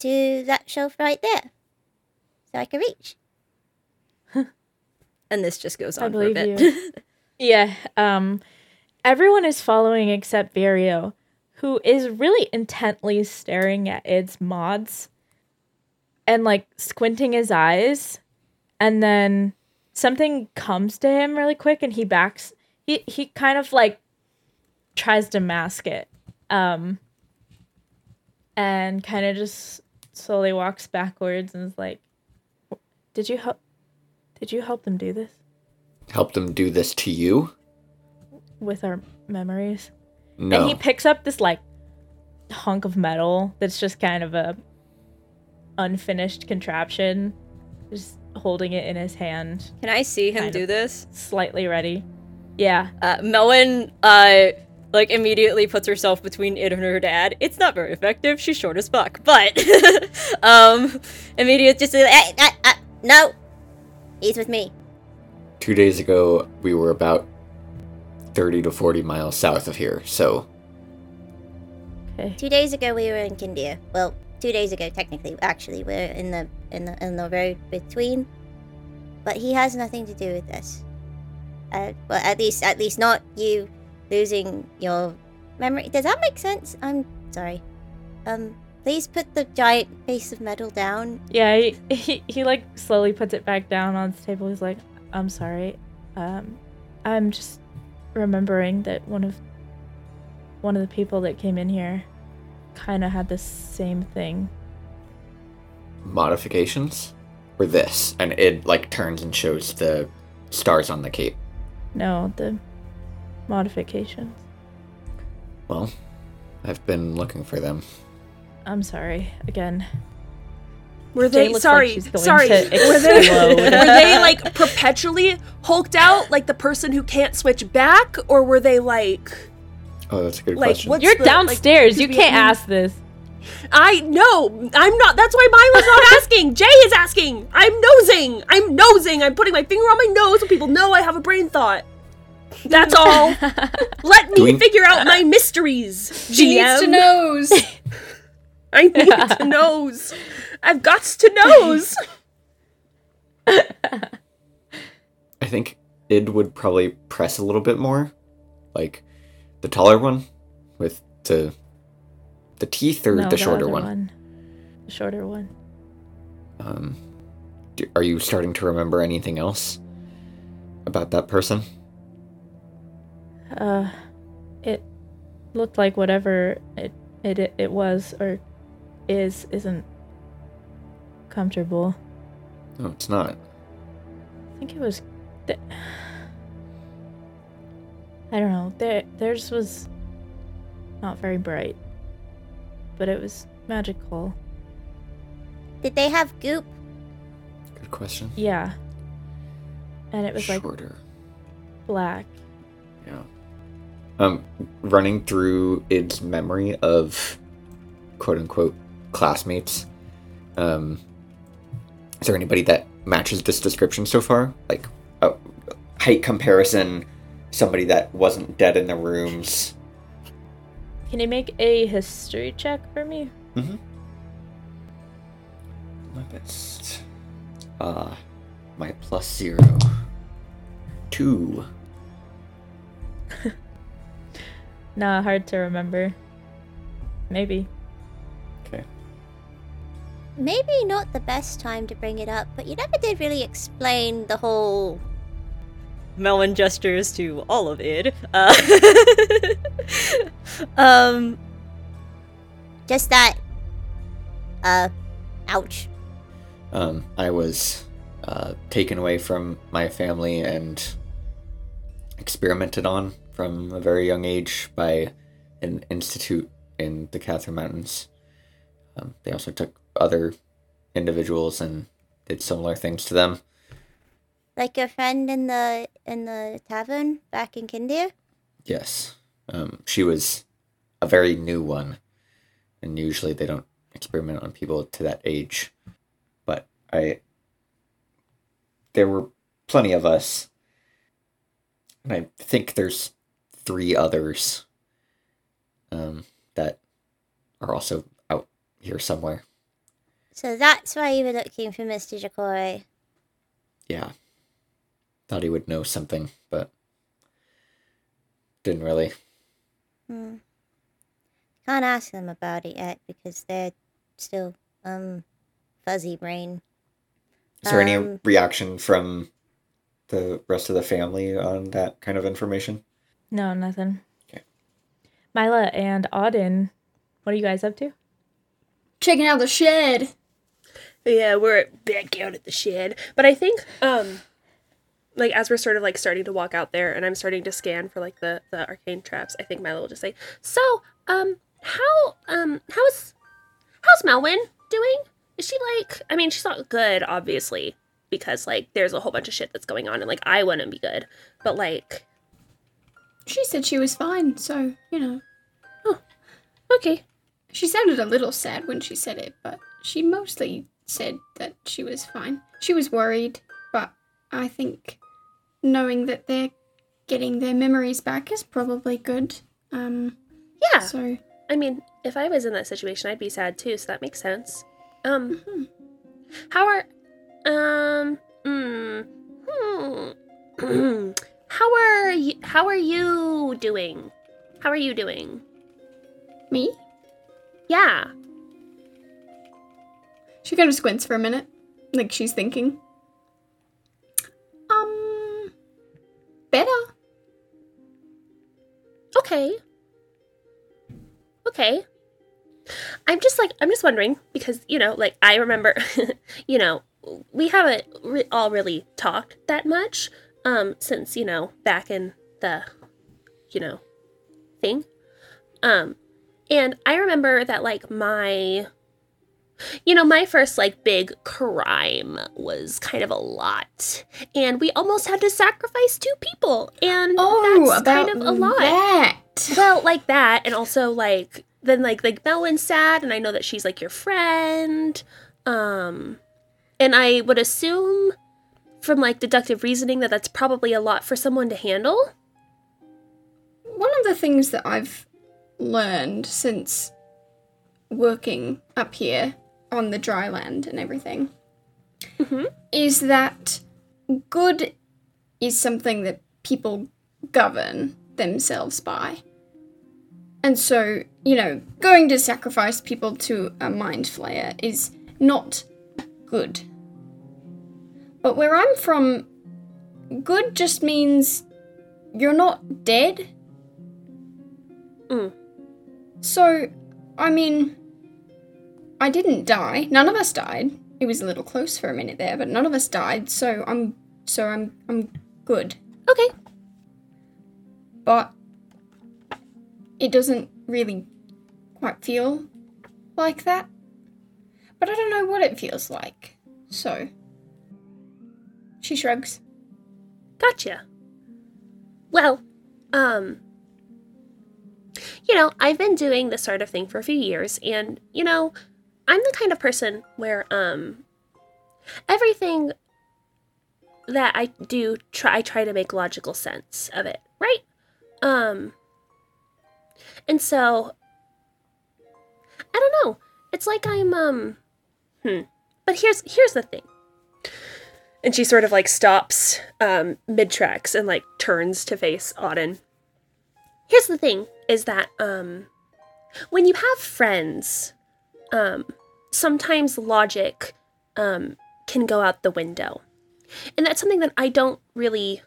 to that shelf right there. So I could reach. And this just goes I on for a bit. you. Yeah, um everyone is following except Virio, who is really intently staring at Id's mods and like squinting his eyes and then something comes to him really quick and he backs he he kind of like tries to mask it. Um and kind of just slowly walks backwards and is like, "Did you help? Did you help them do this Help them do this to you? with our memories?" No. And he picks up this like hunk of metal that's just kind of a unfinished contraption, just holding it in his hand, Can I see him do this? slightly ready. Yeah. Uh, Melon, uh, like immediately puts herself between it and her dad. It's not very effective. She's short as fuck, but um, immediate just Eh, eh, eh, no, he's with me. Two days ago, we were about 30 to 40 miles south of here, so Okay. Two days ago we were in Khindir. Well, two days ago technically. Actually, we're in the in the in the road between. But he has nothing to do with this. Uh, well, at least at least not you losing your memory. Does that make sense? I'm sorry. Um, please put the giant piece of metal down. Yeah, he, he, he like slowly puts it back down on the table. He's like, I'm sorry. Um, I'm just remembering that one of one of the people that came in here kind of had the same thing. modifications? Or this? And it, like, turns and shows the stars on the cape. No, the modifications. Well, I've been looking for them. I'm sorry again. Were they looks like sorry? going sorry. to were they were they like perpetually hulked out, like the person who can't switch back, or were they like? Oh, that's a good Like, question. You're the, like, downstairs. you can't ask this. I no, I'm not. That's why Myla's not asking. Jay is asking. I'm nosing. I'm nosing. I'm putting my finger on my nose so people know I have a brain thought. That's all. Let me we- figure out uh, my mysteries. She needs to GM. knows. I need to knows. I've got to knows. I think Id would probably press a little bit more. Like, the taller one with the the teeth or No, the shorter other one. The shorter one. Um, do, are you starting to remember anything else about that person? Uh, it looked like whatever it it it, was or is isn't comfortable. No, it's not. I think it was. Th- I don't know. Their theirs was not very bright, but it was magical. Did they have goop? Good question. Yeah. And it was like Shorter. black. Yeah. Um, running through Id's memory of quote unquote classmates. Um, is there anybody that matches this description so far? Like a height comparison, somebody that wasn't dead in the rooms. Can you make a history check for me? Mm-hmm. My best. Uh, my plus zero. Two. Nah, hard to remember. Maybe. Okay. Maybe not the best time to bring it up, but you never did really explain the whole. Melon gestures to all of it. Uh, um, Just that. Uh, ouch. Um, I was uh, taken away from my family and experimented on from a very young age by an institute in the Catherine Mountains. Um, they also took other individuals and did similar things to them. Like your friend in the in the tavern back in Khindir. Yes. Um, she was a very new one, and usually they don't experiment on people to that age. But I. There were plenty of us, and I think there's three others um, that are also out here somewhere. So that's why you were looking for Mr. Jacore. Yeah. Thought he would know something, but didn't really. Hmm. Can't ask them about it yet because they're still um fuzzy brain. Is there any Um, reaction from the rest of the family on that kind of information? No, nothing. Okay. Myla and Oddyn, what are you guys up to? checking out the shed. Yeah, we're back out at the shed. But I think, um, like as we're sort of like starting to walk out there, and I'm starting to scan for like the the arcane traps. I think Myla will just say, "So, um, how, um, how's how's Melwyn doing? Is she like? I mean, she's not good, obviously, because like there's a whole bunch of shit that's going on, and like I wouldn't be good. But like, She said she was fine, so, you know. Oh. Okay, She sounded a little sad when she said it, but she mostly said that she was fine. She was worried, but I think knowing that they're getting their memories back is probably good. Um, yeah. so I mean, if I was in that situation, I'd be sad too, so that makes sense. Um, mhm. how are, um, mm, hmm, how are you? How are you doing? How are you doing? me? Yeah. She kind of squints for a minute, like she's thinking. Better. Okay. Okay. I'm just like I'm just wondering because you know, like I remember, you know, we haven't re- all really talked that much um since you know back in the, you know, thing, um, and I remember that like my. You know, my first like big crime was kind of a lot, and we almost had to sacrifice two people, and Oh, that's kind of a lot that. well like that and also like then like like Melwyn's sad and i know that she's like your friend um and i would assume from like deductive reasoning that that's probably a lot for someone to handle One of the things that I've learned since working up here on the dry land and everything Mhm. is that good is something that people govern themselves by. And so, you know, going to sacrifice people to a mind flayer is not good. But where I'm from, good just means you're not dead. Mm. So, I mean, I didn't die. None of us died. It was a little close for a minute there, but none of us died. So I'm, so I'm, I'm good. okay But it doesn't really quite feel like that. But I don't know what it feels like. So she shrugs. gotcha well um you know i've been doing this sort of thing for a few years and you know i'm the kind of person where um everything that i do try I try to make logical sense of it right? Um and so i don't know. It's like i'm um hmm. But here's here's the thing. And she sort of like stops um, mid tracks and like turns to face Oddyn. Here's the thing is that um, when you have friends, um, sometimes logic um, can go out the window. And that's something that I don't really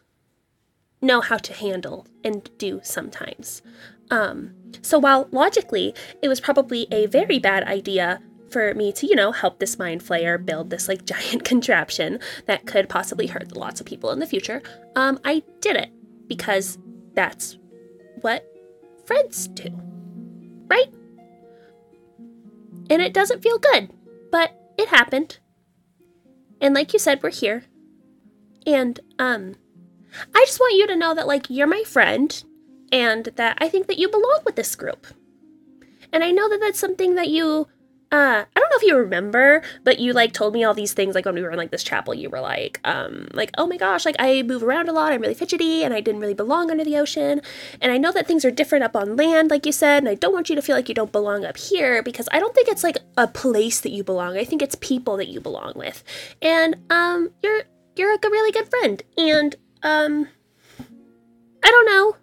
know how to handle and do sometimes. Um, so while logically it was probably a very bad idea for me to, you know, help this mind flayer build this like giant contraption that could possibly hurt lots of people in the future, um, I did it because that's what friends do. Right? And it doesn't feel good, but it happened. And like you said, we're here. And um I just want you to know that like you're my friend and that I think that you belong with this group. And I know that that's something that you uh I don't know if you remember, but you like told me all these things like when we were in like this chapel you were like um like oh my gosh, like I move around a lot, I'm really fidgety and I didn't really belong under the ocean. And I know that things are different up on land like you said, and I don't want you to feel like you don't belong up here because I don't think it's like a place that you belong. I think it's people that you belong with. And um you're you're like a really good friend. And um I don't know.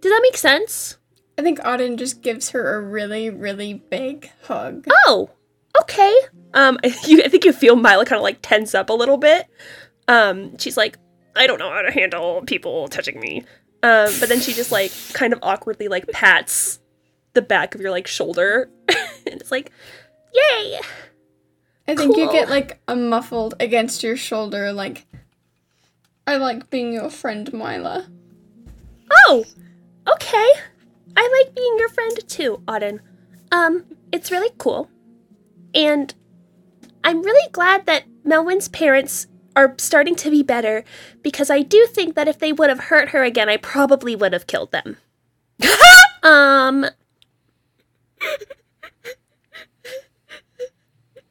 Does that make sense? I think Oddyn just gives her a really, really big hug. Oh, okay. Um, you, I think you feel Myla kind of like tense up a little bit. Um, she's like, I don't know how to handle people touching me. Um, but then she just like kind of awkwardly like pats the back of your like shoulder, and it's like, Yay! I think you get like a muffled against your shoulder, like, I like being your friend, Myla. Oh, okay. I like being your friend too, Oddyn. Um, it's really cool. And I'm really glad that Melwyn's parents are starting to be better because I do think that if they would have hurt her again, I probably would have killed them. um,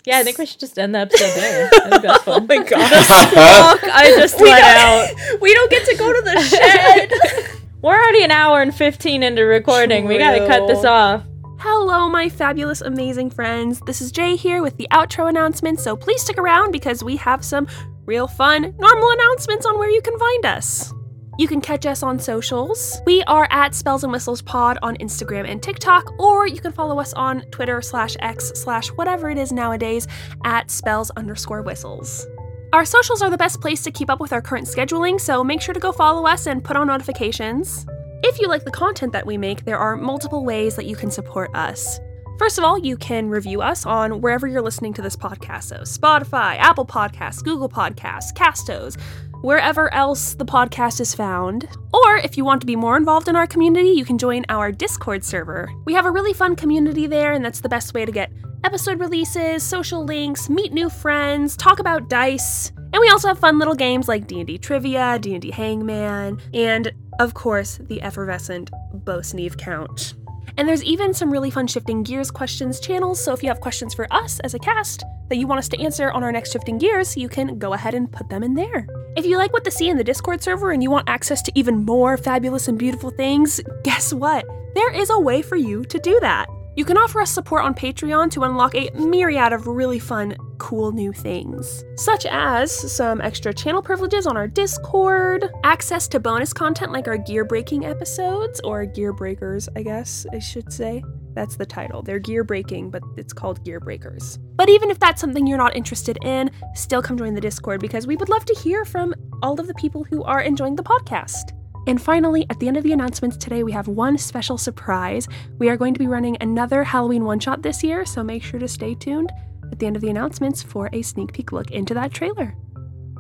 Yeah, I think we should just end the episode there. I think that's fun. Oh my god. I just let out. we don't get to go to the shed. We're already an hour and 15 into recording. We gotta cut this off. Hello, my fabulous, amazing friends. This is Jay here with the outro announcement, so please stick around because we have some real fun, normal announcements on where you can find us. You can catch us on socials. We are at Spells and Whistles Pod on Instagram and TikTok, or you can follow us on Twitter slash X slash whatever it is nowadays at spells underscore whistles. Our socials are the best place to keep up with our current scheduling, so make sure to go follow us and put on notifications. If you like the content that we make, there are multiple ways that you can support us. First of all, you can review us on wherever you're listening to this podcast. So, Spotify, Apple Podcasts, Google Podcasts, Castos, wherever else the podcast is found. Or if you want to be more involved in our community, you can join our Discord server. We have a really fun community there, and that's the best way to get episode releases, social links, meet new friends, talk about dice, and we also have fun little games like D&D Trivia, D&D Hangman, and of course, the effervescent Bo Sneeve count. And there's even some really fun Shifting Gears questions channels, so if you have questions for us as a cast that you want us to answer on our next Shifting Gears, you can go ahead and put them in there. If you like what to see in the Discord server and you want access to even more fabulous and beautiful things, guess what? There is a way for you to do that. You can offer us support on Patreon to unlock a myriad of really fun, cool new things, such as some extra channel privileges on our Discord, access to bonus content like our gear breaking episodes, or gear breakers, I guess I should say. That's the title. They're gear breaking, but it's called gear breakers. But even if that's something you're not interested in, still come join the Discord because we would love to hear from all of the people who are enjoying the podcast. And finally, at the end of the announcements today, we have one special surprise. We are going to be running another Halloween one shot this year, so make sure to stay tuned at the end of the announcements for a sneak peek look into that trailer.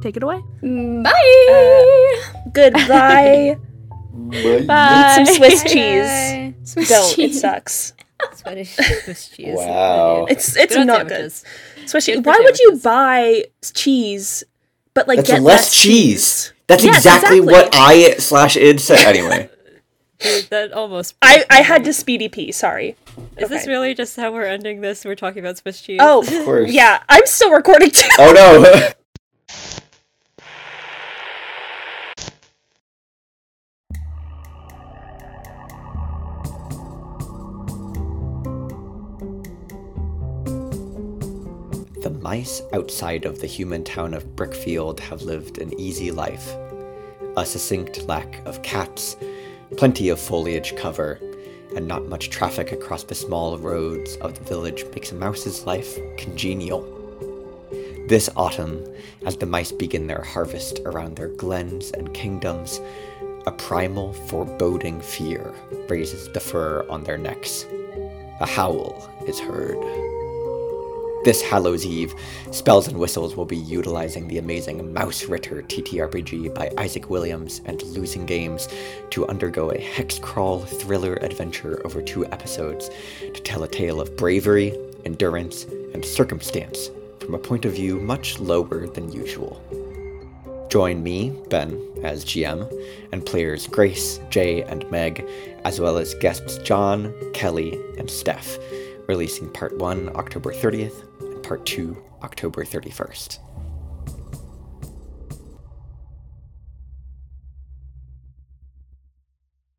Take it away. Mm, bye! Uh, goodbye. Bye. Some Swiss cheese. Yay. Swiss Don't. It sucks. Swedish Swiss cheese. Wow. It's it's Good on not good. Swiss cheese. Good for Why would you buy cheese, but like That's get less cheese. That's Yes, exactly, exactly. what I slash id said. Anyway, Dude, that almost. I I had to speedy pee. Sorry. Is this really just how we're ending this? We're talking about Swiss cheese. Oh, of course. yeah. I'm still recording too. Oh no. The mice outside of the human town of Brickfield have lived an easy life. A succinct lack of cats, plenty of foliage cover, and not much traffic across the small roads of the village makes a mouse's life congenial. This autumn, as the mice begin their harvest around their glens and kingdoms, a primal, foreboding fear raises the fur on their necks. A howl is heard. This Hallows Eve, Spells and Whistles will be utilizing the amazing Mausritter TTRPG by Isaac Williams and Losing Games to undergo a hex crawl thriller adventure over two episodes to tell a tale of bravery, endurance, and circumstance from a point of view much lower than usual. Join me, Ben, as GM, and players Grace, Jay, and Meg, as well as guests John, Kelly, and Steph, releasing Part 1 October 30th and Part 2 October 31st.